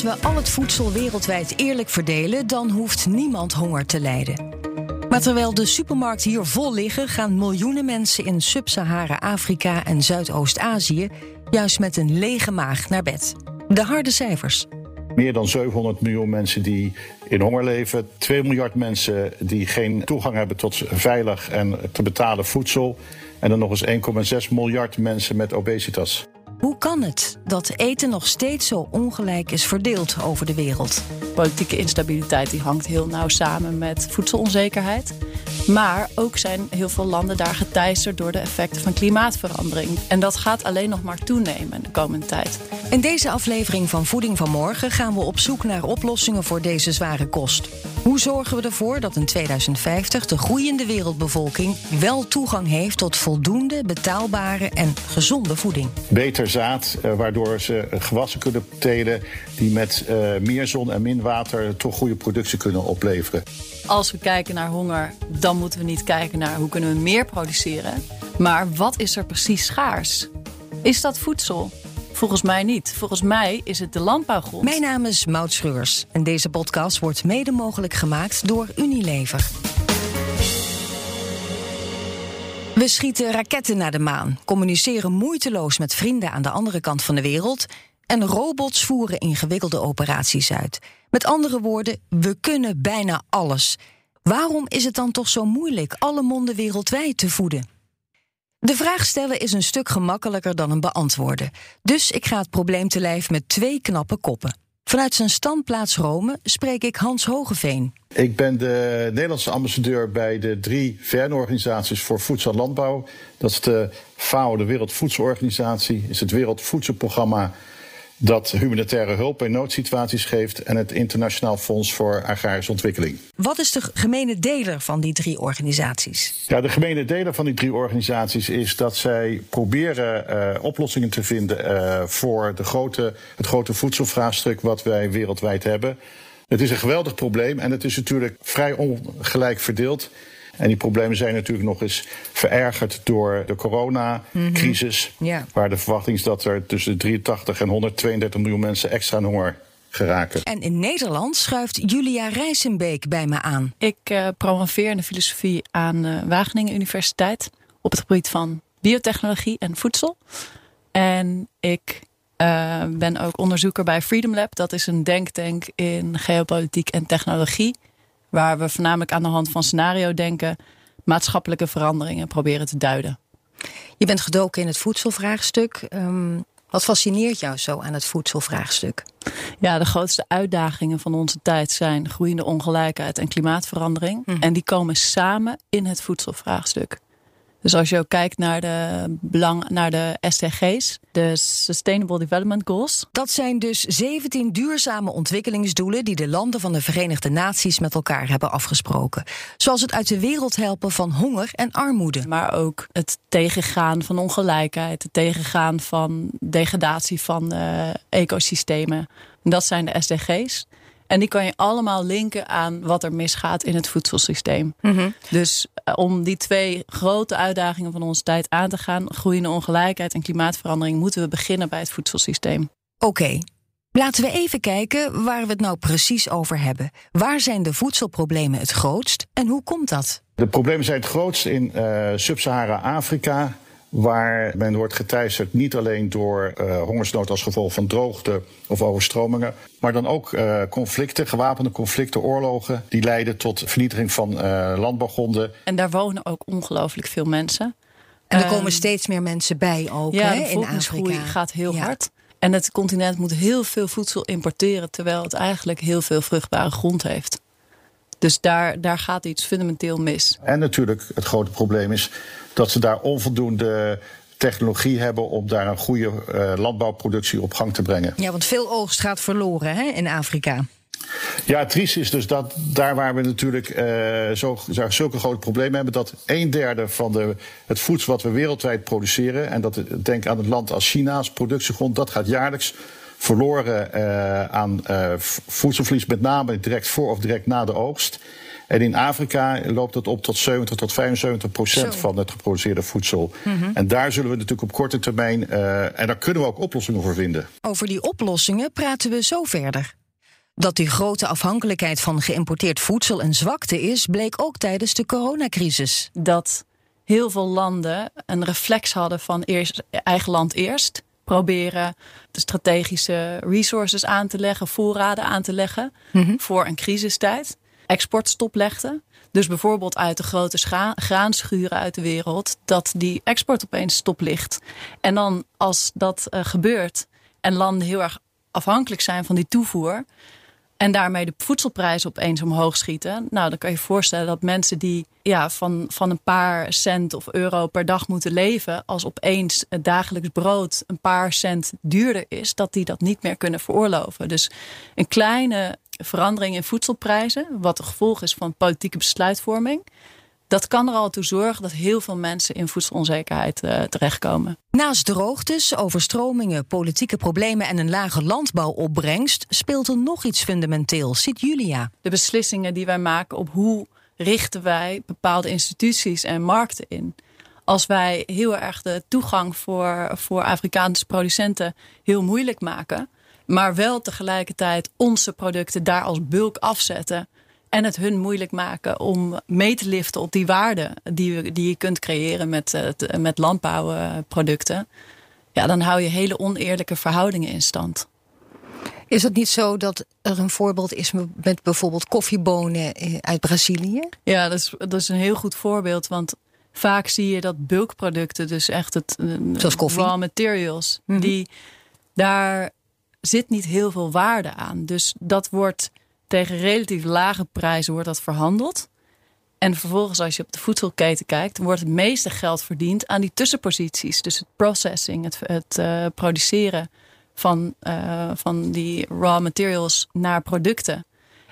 Als we al het voedsel wereldwijd eerlijk verdelen, dan hoeft niemand honger te lijden. Maar terwijl de supermarkten hier vol liggen, gaan miljoenen mensen in Sub-Sahara-Afrika en Zuidoost-Azië juist met een lege maag naar bed. De harde cijfers. Meer dan 700 miljoen mensen die in honger leven. 2 miljard mensen die geen toegang hebben tot veilig en te betalen voedsel. En dan nog eens 1,6 miljard mensen met obesitas. Hoe kan het dat eten nog steeds zo ongelijk is verdeeld over de wereld? Politieke instabiliteit die hangt heel nauw samen met voedselonzekerheid. Maar ook zijn heel veel landen daar geteisterd door de effecten van klimaatverandering. En dat gaat alleen nog maar toenemen de komende tijd. In deze aflevering van Voeding van Morgen gaan we op zoek naar oplossingen voor deze zware kost. Hoe zorgen we ervoor dat in 2050 de groeiende wereldbevolking wel toegang heeft tot voldoende, betaalbare en gezonde voeding? Beter zaad, eh, waardoor ze gewassen kunnen telen die met uh, meer zon en min water toch goede productie kunnen opleveren. Als we kijken naar honger, dan moeten we niet kijken naar hoe kunnen we meer produceren. Maar wat is er precies schaars? Is dat voedsel? Volgens mij niet. Volgens mij is het de landbouwgrond. Mijn naam is Maud Schreurs en deze podcast wordt mede mogelijk gemaakt door Unilever. We schieten raketten naar de maan, communiceren moeiteloos met vrienden aan de andere kant van de wereld en robots voeren ingewikkelde operaties uit. Met andere woorden, we kunnen bijna alles. Waarom is het dan toch zo moeilijk alle monden wereldwijd te voeden? De vraag stellen is een stuk gemakkelijker dan een beantwoorden. Dus ik ga het probleem te lijf met twee knappe koppen. Vanuit zijn standplaats Rome spreek ik Hans Hogeveen. Ik ben de Nederlandse ambassadeur bij de drie VN-organisaties voor voedsel en landbouw. Dat is de FAO, de Wereldvoedselorganisatie, is het Wereldvoedselprogramma dat humanitaire hulp in noodsituaties geeft en het Internationaal Fonds voor Agrarische Ontwikkeling. Wat is de gemene deler van die drie organisaties? Ja, de gemene deler van die drie organisaties is dat zij proberen uh, oplossingen te vinden uh, voor de grote, het grote voedselvraagstuk wat wij wereldwijd hebben. Het is een geweldig probleem en het is natuurlijk vrij ongelijk verdeeld. En die problemen zijn natuurlijk nog eens verergerd door de coronacrisis. Mm -hmm. Waar de verwachting is dat er tussen 83 en 132 miljoen mensen extra aan honger geraken. En in Nederland schuift Julia Rijsenbeek bij me aan. Ik uh, promoveer in de filosofie aan de Wageningen Universiteit op het gebied van biotechnologie en voedsel. En ik uh, ben ook onderzoeker bij Freedom Lab. Dat is een denktank in geopolitiek en technologie. Waar we voornamelijk aan de hand van scenario denken, maatschappelijke veranderingen proberen te duiden. Je bent gedoken in het voedselvraagstuk. Um, wat fascineert jou zo aan het voedselvraagstuk? Ja, de grootste uitdagingen van onze tijd zijn groeiende ongelijkheid en klimaatverandering. Mhm. En die komen samen in het voedselvraagstuk. Dus als je ook kijkt naar de, belang, naar de SDG's, de Sustainable Development Goals. Dat zijn dus 17 duurzame ontwikkelingsdoelen die de landen van de Verenigde Naties met elkaar hebben afgesproken. Zoals het uit de wereld helpen van honger en armoede. Maar ook het tegengaan van ongelijkheid, het tegengaan van degradatie van uh, ecosystemen. En dat zijn de SDG's. En die kan je allemaal linken aan wat er misgaat in het voedselsysteem. Mm -hmm. Dus uh, om die twee grote uitdagingen van onze tijd aan te gaan, groeiende ongelijkheid en klimaatverandering, moeten we beginnen bij het voedselsysteem. Oké. Okay. Laten we even kijken waar we het nou precies over hebben. Waar zijn de voedselproblemen het grootst en hoe komt dat? De problemen zijn het grootst in uh, Sub-Sahara-Afrika, waar men wordt geteisterd niet alleen door uh, hongersnood als gevolg van droogte of overstromingen, maar dan ook uh, conflicten, gewapende conflicten, oorlogen, die leiden tot vernietiging van uh, landbouwgronden. En daar wonen ook ongelooflijk veel mensen. En er komen steeds meer mensen bij ook ja, hè, de in Afrika. gaat heel Ja. hard. En het continent moet heel veel voedsel importeren, terwijl het eigenlijk heel veel vruchtbare grond heeft. Dus daar, daar gaat iets fundamenteel mis. En natuurlijk het grote probleem is dat ze daar onvoldoende technologie hebben om daar een goede uh, landbouwproductie op gang te brengen. Ja, want veel oogst gaat verloren hè, in Afrika. Ja, het triest is dus dat daar waar we natuurlijk uh, zo, zulke grote problemen hebben, dat een derde van de, het voedsel wat we wereldwijd produceren, en dat denk aan het land als China als productiegrond, dat gaat jaarlijks verloren uh, aan uh, voedselverlies, met name direct voor of direct na de oogst. En in Afrika loopt dat op tot 70 tot 75 procent van het geproduceerde voedsel. Mm-hmm. En daar zullen we natuurlijk op korte termijn, uh, en daar kunnen we ook oplossingen voor vinden. Over die oplossingen praten we zo verder. Dat die grote afhankelijkheid van geïmporteerd voedsel een zwakte is, bleek ook tijdens de coronacrisis. Dat heel veel landen een reflex hadden van eerst, eigen land eerst. Proberen de strategische resources aan te leggen, voorraden aan te leggen mm-hmm. voor een crisistijd. Export stoplegden. Dus bijvoorbeeld uit de grote graanschuren uit de wereld, dat die export opeens stoplicht. En dan als dat uh, gebeurt en landen heel erg afhankelijk zijn van die toevoer, en daarmee de voedselprijzen opeens omhoog schieten. Nou, dan kan je je voorstellen dat mensen die ja, van, van een paar cent of euro per dag moeten leven. als opeens het dagelijks brood een paar cent duurder is. dat die dat niet meer kunnen veroorloven. Dus een kleine verandering in voedselprijzen. wat een gevolg is van politieke besluitvorming dat kan er al toe zorgen dat heel veel mensen in voedselonzekerheid uh, terechtkomen. Naast droogtes, overstromingen, politieke problemen en een lage landbouwopbrengst speelt er nog iets fundamenteels, ziet Julia. De beslissingen die wij maken op hoe richten wij bepaalde instituties en markten in. Als wij heel erg de toegang voor, voor Afrikaanse producenten heel moeilijk maken, maar wel tegelijkertijd onze producten daar als bulk afzetten en het hun moeilijk maken om mee te liften op die waarde die, die je kunt creëren met, uh, met landbouwproducten. Ja, dan hou je hele oneerlijke verhoudingen in stand. Is het niet zo dat er een voorbeeld is met bijvoorbeeld koffiebonen eh, uit Brazilië? Ja, dat is, dat is een heel goed voorbeeld. Want vaak zie je dat bulkproducten, dus echt het eh, Zoals koffie. raw materials, mm -hmm. die daar zit niet heel veel waarde aan. Dus dat wordt tegen relatief lage prijzen wordt dat verhandeld. En vervolgens, als je op de voedselketen kijkt, wordt het meeste geld verdiend aan die tussenposities. Dus het processing, het, het uh, produceren van, uh, van die raw materials naar producten.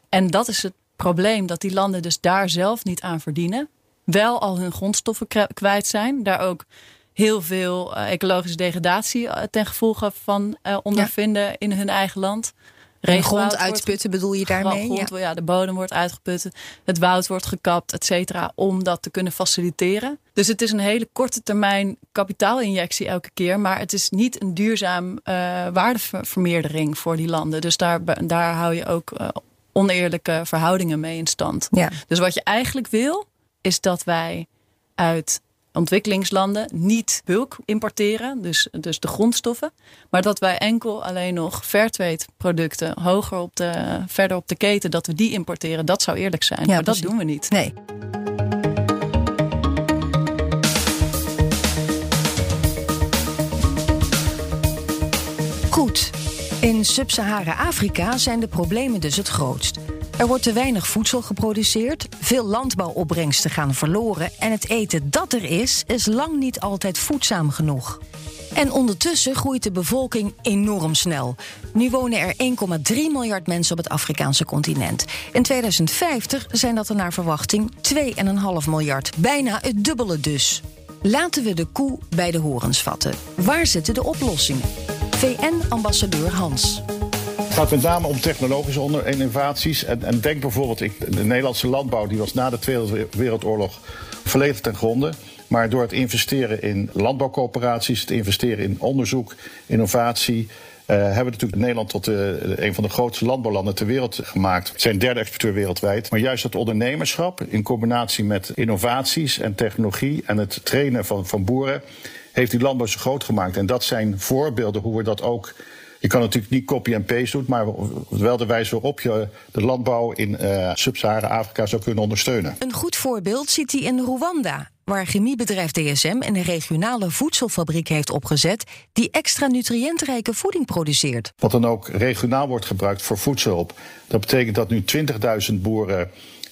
En dat is het probleem, dat die landen dus daar zelf niet aan verdienen. Wel al hun grondstoffen kwijt zijn. Daar ook heel veel uh, ecologische degradatie ten gevolge van ondervinden ja. in hun eigen land. En grond uitputten bedoel je daarmee? Grond, ja. de bodem wordt uitgeput, het woud wordt gekapt, et cetera, om dat te kunnen faciliteren. Dus het is een hele korte termijn kapitaalinjectie elke keer, maar het is niet een duurzaam uh, waardevermeerdering voor die landen. Dus daar, daar hou je ook uh, oneerlijke verhoudingen mee in stand. Ja. Dus wat je eigenlijk wil, is dat wij uit ontwikkelingslanden niet bulk importeren, dus, dus de grondstoffen. Maar dat wij enkel alleen nog fairtrade producten hoger op de, verder op de keten, dat we die importeren, dat zou eerlijk zijn. Ja, maar dat doen we niet. Nee. Goed. In Sub-Sahara-Afrika zijn de problemen dus het grootst. Er wordt te weinig voedsel geproduceerd, veel landbouwopbrengsten gaan verloren en het eten dat er is, is lang niet altijd voedzaam genoeg. En ondertussen groeit de bevolking enorm snel. Nu wonen er 1,3 miljard mensen op het Afrikaanse continent. In 2050 zijn dat er naar verwachting 2,5 miljard. Bijna het dubbele dus. Laten we de koe bij de horens vatten. Waar zitten de oplossingen? VN-ambassadeur Hans. Gaat met name om technologische innovaties. En, en denk bijvoorbeeld, ik, de Nederlandse landbouw die was na de Tweede Wereldoorlog volledig ten gronde. Maar door het investeren in landbouwcoöperaties, het investeren in onderzoek, innovatie, uh, hebben we natuurlijk Nederland tot de, een van de grootste landbouwlanden ter wereld gemaakt. Zijn derde exporteur wereldwijd. Maar juist dat ondernemerschap in combinatie met innovaties en technologie en het trainen van, van boeren heeft die landbouw zo groot gemaakt. En dat zijn voorbeelden hoe we dat ook je kan natuurlijk niet copy en paste doen, maar wel de wijze waarop je de landbouw in uh, Sub-Sahara-Afrika zou kunnen ondersteunen. Een goed voorbeeld ziet hij in Rwanda, waar chemiebedrijf DSM een regionale voedselfabriek heeft opgezet die extra nutriëntrijke voeding produceert. Wat dan ook regionaal wordt gebruikt voor voedselhulp. Dat betekent dat nu 20.000 boeren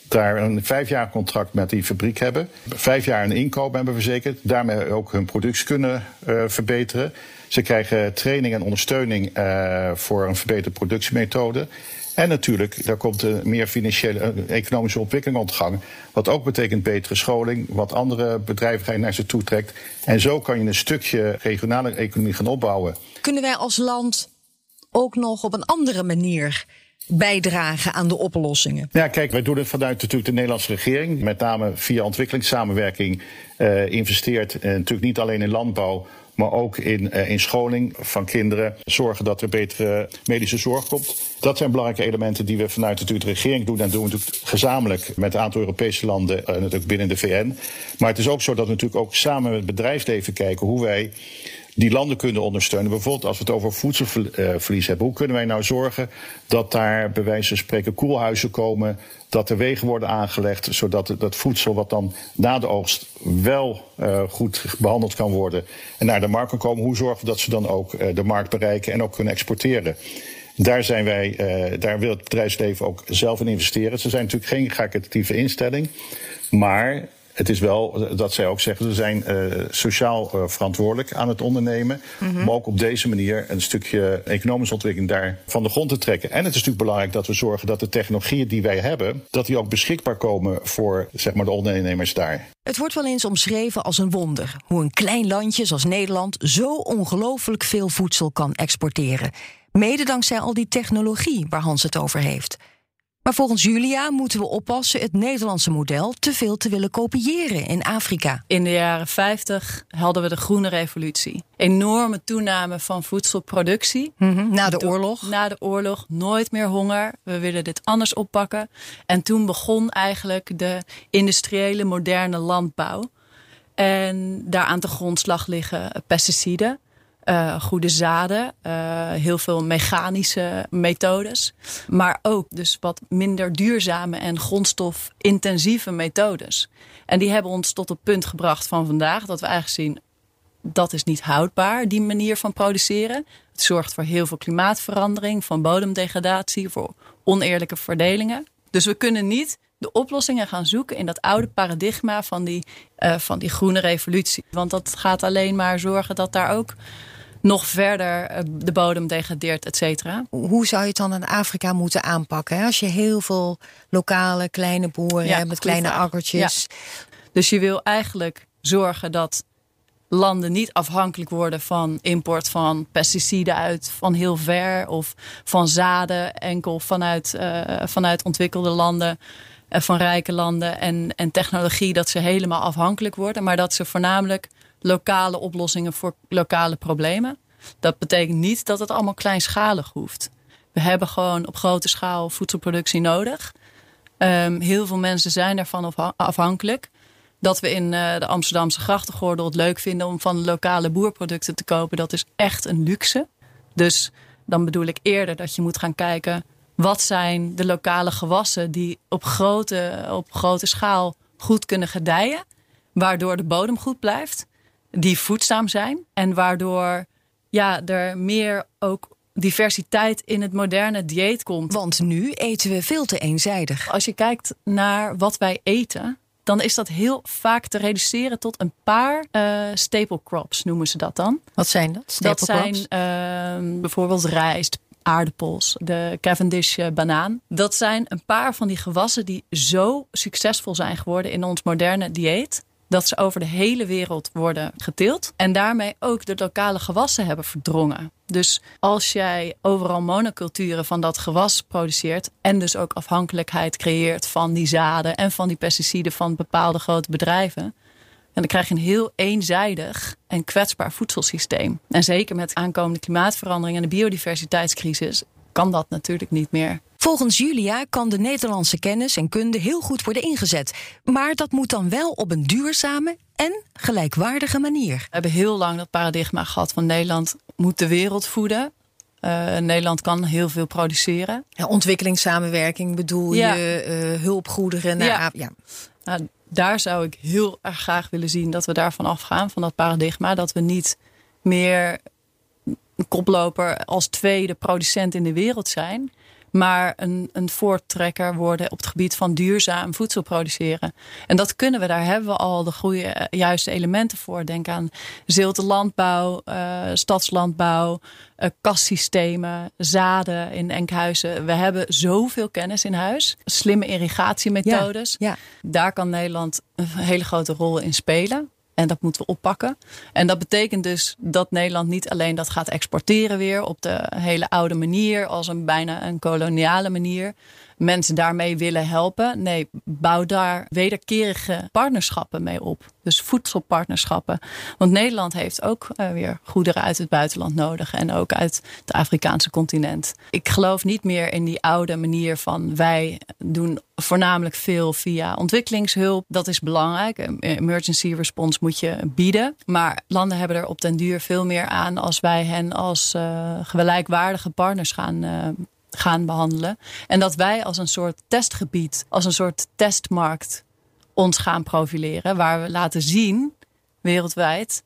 daar een vijf jaar contract met die fabriek hebben. Vijf jaar een inkomen hebben verzekerd. Daarmee ook hun productie kunnen uh, verbeteren. Ze krijgen training en ondersteuning uh, voor een verbeterde productiemethode. En natuurlijk, daar komt een meer financiële, economische ontwikkeling op gang. Wat ook betekent betere scholing, wat andere bedrijvigheid naar ze toe trekt. En zo kan je een stukje regionale economie gaan opbouwen. Kunnen wij als land ook nog op een andere manier bijdragen aan de oplossingen? Ja, kijk, wij doen het vanuit natuurlijk de Nederlandse regering. Met name via ontwikkelingssamenwerking uh, investeert. Uh, natuurlijk niet alleen in landbouw, maar ook in, uh, in scholing van kinderen. Zorgen dat er betere medische zorg komt. Dat zijn belangrijke elementen die we vanuit natuurlijk de regering doen. En doen we natuurlijk gezamenlijk met een aantal Europese landen, uh, natuurlijk binnen de VN. Maar het is ook zo dat we natuurlijk ook samen met het bedrijfsleven kijken hoe wij die landen kunnen ondersteunen. Bijvoorbeeld als we het over voedselverlies hebben. Hoe kunnen wij nou zorgen dat daar bij wijze van spreken koelhuizen komen, dat er wegen worden aangelegd, zodat dat voedsel wat dan na de oogst wel uh, goed behandeld kan worden en naar de markt kan komen. Hoe zorgen we dat ze dan ook uh, de markt bereiken en ook kunnen exporteren? Daar, zijn wij, uh, daar wil het bedrijfsleven ook zelf in investeren. Ze zijn natuurlijk geen caritatieve instelling, maar het is wel dat zij ook zeggen, ze zijn uh, sociaal uh, verantwoordelijk aan het ondernemen. Mm -hmm. Maar ook op deze manier een stukje economische ontwikkeling daar van de grond te trekken. En het is natuurlijk belangrijk dat we zorgen dat de technologieën die wij hebben, dat die ook beschikbaar komen voor zeg maar, de ondernemers daar. Het wordt wel eens omschreven als een wonder hoe een klein landje zoals Nederland zo ongelooflijk veel voedsel kan exporteren. Mede dankzij al die technologie waar Hans het over heeft. Maar volgens Julia moeten we oppassen het Nederlandse model te veel te willen kopiëren in Afrika. In de jaren 50 hadden we de groene revolutie. Enorme toename van voedselproductie. Mm -hmm, na de oorlog. Na de oorlog. Nooit meer honger. We willen dit anders oppakken. En toen begon eigenlijk de industriële moderne landbouw. En daar aan de grondslag liggen pesticiden. Uh, goede zaden, uh, heel veel mechanische methodes. Maar ook dus wat minder duurzame en grondstofintensieve methodes. En die hebben ons tot het punt gebracht van vandaag dat we eigenlijk zien dat is niet houdbaar, die manier van produceren. Het zorgt voor heel veel klimaatverandering, van bodemdegradatie, voor oneerlijke verdelingen. Dus we kunnen niet de oplossingen gaan zoeken in dat oude paradigma van die, uh, van die groene revolutie. Want dat gaat alleen maar zorgen dat daar ook nog verder de bodem degradeert, et cetera. Hoe zou je het dan in Afrika moeten aanpakken? Hè? Als je heel veel lokale kleine boeren ja, hebt met kleine vraag. akkertjes. Ja. Dus je wil eigenlijk zorgen dat landen niet afhankelijk worden van import van pesticiden uit van heel ver of van zaden enkel vanuit, uh, vanuit ontwikkelde landen, uh, van rijke landen en, en technologie, dat ze helemaal afhankelijk worden, maar dat ze voornamelijk lokale oplossingen voor lokale problemen. Dat betekent niet dat het allemaal kleinschalig hoeft. We hebben gewoon op grote schaal voedselproductie nodig. Um, heel veel mensen zijn daarvan afhankelijk. Dat we in uh, de Amsterdamse grachtengordel het leuk vinden om van lokale boerproducten te kopen, dat is echt een luxe. Dus dan bedoel ik eerder dat je moet gaan kijken wat zijn de lokale gewassen die op grote, op grote schaal goed kunnen gedijen, waardoor de bodem goed blijft die voedzaam zijn. En waardoor ja, er meer ook diversiteit in het moderne dieet komt. Want nu eten we veel te eenzijdig. Als je kijkt naar wat wij eten, dan is dat heel vaak te reduceren tot een paar uh, staple crops, noemen ze dat dan. Wat zijn dat? Staple dat zijn uh, bijvoorbeeld rijst, aardappels, de Cavendish uh, banaan. Dat zijn een paar van die gewassen die zo succesvol zijn geworden in ons moderne dieet dat ze over de hele wereld worden geteeld. En daarmee ook de lokale gewassen hebben verdrongen. Dus als jij overal monoculturen van dat gewas produceert. en dus ook afhankelijkheid creëert van die zaden en van die pesticiden van bepaalde grote bedrijven. En dan krijg je een heel eenzijdig en kwetsbaar voedselsysteem. En zeker met aankomende klimaatverandering en de biodiversiteitscrisis kan dat natuurlijk niet meer. Volgens Julia kan de Nederlandse kennis en kunde heel goed worden ingezet. Maar dat moet dan wel op een duurzame en gelijkwaardige manier. We hebben heel lang dat paradigma gehad van Nederland moet de wereld voeden. Uh, Nederland kan heel veel produceren. Ja, ontwikkelingssamenwerking bedoel ja. je, uh, hulpgoederen. Naar, ja. ja. Nou, daar zou ik heel erg graag willen zien dat we daarvan afgaan, van dat paradigma. Dat we niet meer een koploper als tweede producent in de wereld zijn maar een, een voortrekker worden op het gebied van duurzaam voedsel produceren. En dat kunnen we, daar hebben we al de goede, eh, juiste elementen voor. Denk aan zilte landbouw, uh, stadslandbouw, uh, kassystemen, zaden in Enkhuizen. We hebben zoveel kennis in huis. Slimme irrigatiemethodes. Ja, ja. Daar kan Nederland een hele grote rol in spelen. En dat moeten we oppakken. En dat betekent dus dat Nederland niet alleen dat gaat exporteren weer op de hele oude manier, als een bijna een koloniale manier mensen daarmee willen helpen. Nee, bouw daar wederkerige partnerschappen mee op. Dus voedselpartnerschappen. Want Nederland heeft ook uh, weer goederen uit het buitenland nodig. En ook uit het Afrikaanse continent. Ik geloof niet meer in die oude manier van wij doen voornamelijk veel via ontwikkelingshulp. Dat is belangrijk. Emergency response moet je bieden. Maar landen hebben er op den duur veel meer aan als wij hen als uh, gelijkwaardige partners gaan uh, gaan behandelen. En dat wij als een soort testgebied, als een soort testmarkt ons gaan profileren. Waar we laten zien, wereldwijd,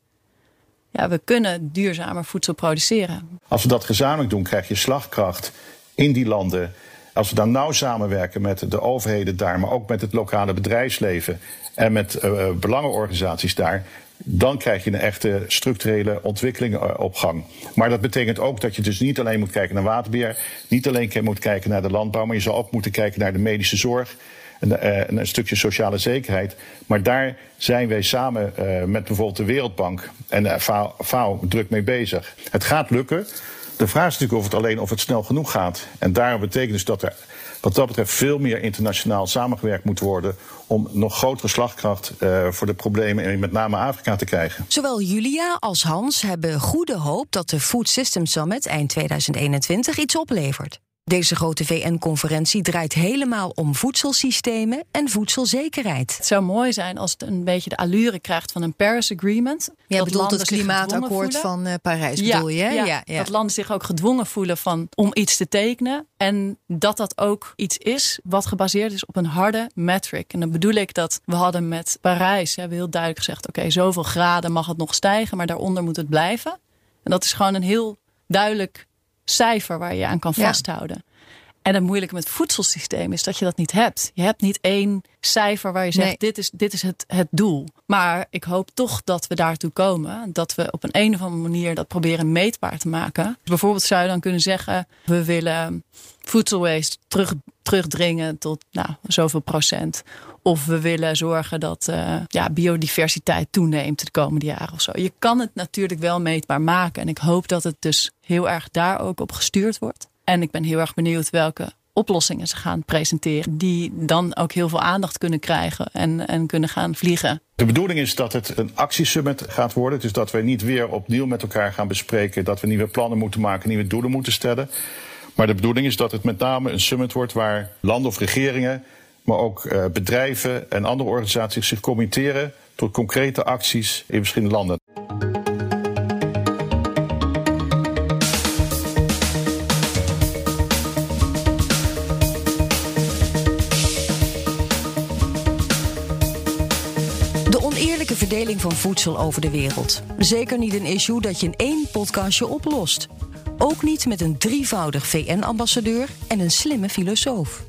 ja, we kunnen duurzamer voedsel produceren. Als we dat gezamenlijk doen, krijg je slagkracht in die landen. Als we dan nauw samenwerken met de overheden daar, maar ook met het lokale bedrijfsleven en met uh, belangenorganisaties daar, dan krijg je een echte structurele ontwikkeling eh, op gang. Maar dat betekent ook dat je dus niet alleen moet kijken naar waterbeheer, niet alleen moet kijken naar de landbouw, maar je zal ook moeten kijken naar de medische zorg. En, uh, een stukje sociale zekerheid. Maar daar zijn wij samen uh, met bijvoorbeeld de Wereldbank en de FAO druk mee bezig. Het gaat lukken. De vraag is natuurlijk of het alleen of het snel genoeg gaat. En daarom betekent dus dat er wat dat betreft veel meer internationaal samengewerkt moet worden om nog grotere slagkracht uh, voor de problemen in met name Afrika te krijgen. Zowel Julia als Hans hebben goede hoop dat de Food System Summit eind 2021 iets oplevert. Deze grote VN-conferentie draait helemaal om voedselsystemen en voedselzekerheid. Het zou mooi zijn als het een beetje de allure krijgt van een Paris Agreement. Ja, dat bedoelt het klimaatakkoord van uh, Parijs, ja, bedoel je? Ja, ja, ja, Dat landen zich ook gedwongen voelen van, om iets te tekenen. En dat dat ook iets is wat gebaseerd is op een harde metric. En dan bedoel ik dat we hadden met Parijs hebben heel duidelijk gezegd... oké, zoveel graden mag het nog stijgen, maar daaronder moet het blijven. En dat is gewoon een heel duidelijk cijfer waar je aan kan vasthouden. En het moeilijke met het voedselsysteem is dat je dat niet hebt. Je hebt niet één cijfer waar je zegt: dit is, dit is het, het doel. Maar ik hoop toch dat we daartoe komen. Dat we op een, een of andere manier dat proberen meetbaar te maken. bijvoorbeeld zou je dan kunnen zeggen: we willen voedselwaste terug, terugdringen tot nou, zoveel procent. Of we willen zorgen dat uh, ja, biodiversiteit toeneemt de komende jaren of zo. Je kan het natuurlijk wel meetbaar maken. En ik hoop dat het dus heel erg daar ook op gestuurd wordt. En ik ben heel erg benieuwd welke oplossingen ze gaan presenteren. Die dan ook heel veel aandacht kunnen krijgen en, en kunnen gaan vliegen. De bedoeling is dat het een actiesummit gaat worden. Dus dat we niet weer opnieuw met elkaar gaan bespreken. Dat we nieuwe plannen moeten maken, nieuwe doelen moeten stellen. Maar de bedoeling is dat het met name een summit wordt waar landen of regeringen, maar ook uh, bedrijven en andere organisaties zich committeren tot concrete acties in verschillende landen. De oneerlijke verdeling van voedsel over de wereld. Zeker niet een issue dat je in één podcastje oplost. Ook niet met een drievoudig VN-ambassadeur en een slimme filosoof.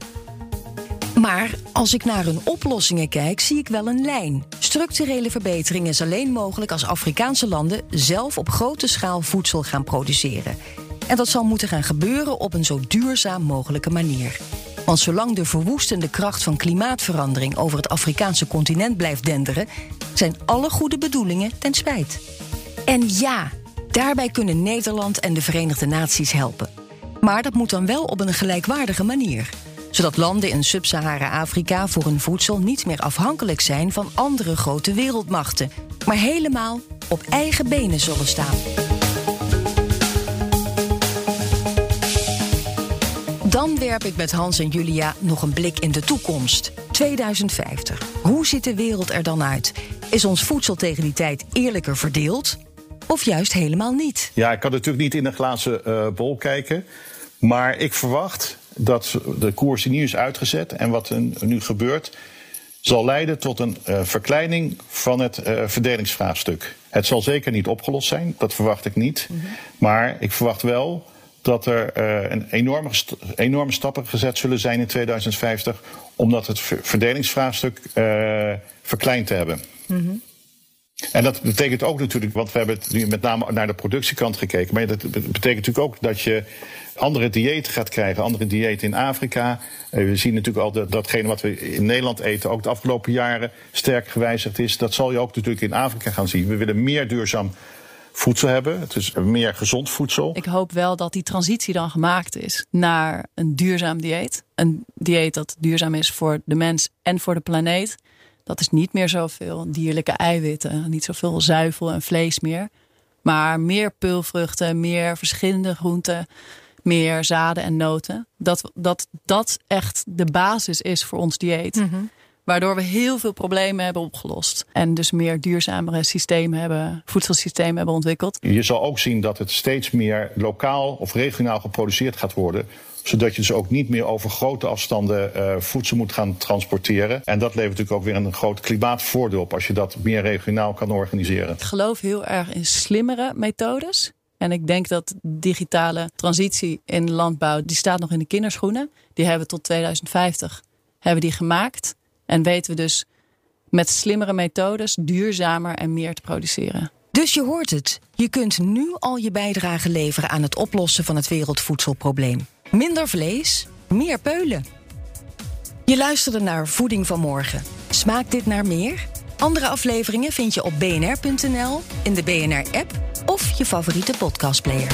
Maar als ik naar hun oplossingen kijk, zie ik wel een lijn. Structurele verbetering is alleen mogelijk als Afrikaanse landen zelf op grote schaal voedsel gaan produceren. En dat zal moeten gaan gebeuren op een zo duurzaam mogelijke manier. Want zolang de verwoestende kracht van klimaatverandering over het Afrikaanse continent blijft denderen, zijn alle goede bedoelingen ten spijt. En ja, daarbij kunnen Nederland en de Verenigde Naties helpen. Maar dat moet dan wel op een gelijkwaardige manier zodat landen in Sub-Sahara-Afrika voor hun voedsel niet meer afhankelijk zijn van andere grote wereldmachten, maar helemaal op eigen benen zullen staan. Dan werp ik met Hans en Julia nog een blik in de toekomst. 2050. Hoe ziet de wereld er dan uit? Is ons voedsel tegen die tijd eerlijker verdeeld? Of juist helemaal niet? Ja, ik kan natuurlijk niet in een glazen uh, bol kijken. Maar ik verwacht dat de koers die nu is uitgezet en wat er nu gebeurt, zal leiden tot een uh, verkleining van het uh, verdelingsvraagstuk. Het zal zeker niet opgelost zijn, dat verwacht ik niet. Mm -hmm. Maar ik verwacht wel dat er uh, een enorme, st enorme stappen gezet zullen zijn in 2050 om dat het verdelingsvraagstuk verkleind te hebben. Mm -hmm. En dat betekent ook natuurlijk, want we hebben nu met name naar de productiekant gekeken. Maar dat betekent natuurlijk ook dat je andere diëten gaat krijgen, andere diëten in Afrika. Eh, we zien natuurlijk al dat datgene wat we in Nederland eten ook de afgelopen jaren sterk gewijzigd is. Dat zal je ook natuurlijk in Afrika gaan zien. We willen meer duurzaam voedsel hebben. Het is meer gezond voedsel. Ik hoop wel dat die transitie dan gemaakt is naar een duurzaam dieet. Een dieet dat duurzaam is voor de mens en voor de planeet. Dat is niet meer zoveel dierlijke eiwitten, niet zoveel zuivel en vlees meer. Maar meer peulvruchten, meer verschillende groenten, meer zaden en noten. Dat dat, dat echt de basis is voor ons dieet. Mhm. Waardoor we heel veel problemen hebben opgelost. En dus meer duurzamere systemen hebben, voedselsystemen hebben ontwikkeld. Je zal ook zien dat het steeds meer lokaal of regionaal geproduceerd gaat worden zodat je dus ook niet meer over grote afstanden uh, voedsel moet gaan transporteren. En dat levert natuurlijk ook weer een groot klimaatvoordeel op als je dat meer regionaal kan organiseren. Ik geloof heel erg in slimmere methodes. En ik denk dat digitale transitie in landbouw, die staat nog in de kinderschoenen. Die hebben we tot 2050 hebben die gemaakt. En weten we dus met slimmere methodes duurzamer en meer te produceren. Dus je hoort het. Je kunt nu al je bijdrage leveren aan het oplossen van het wereldvoedselprobleem. Minder vlees, meer peulen. Je luisterde naar Voeding van Morgen. Smaakt dit naar meer? Andere afleveringen vind je op bnr.nl, in de BNR-app of je favoriete podcastplayer.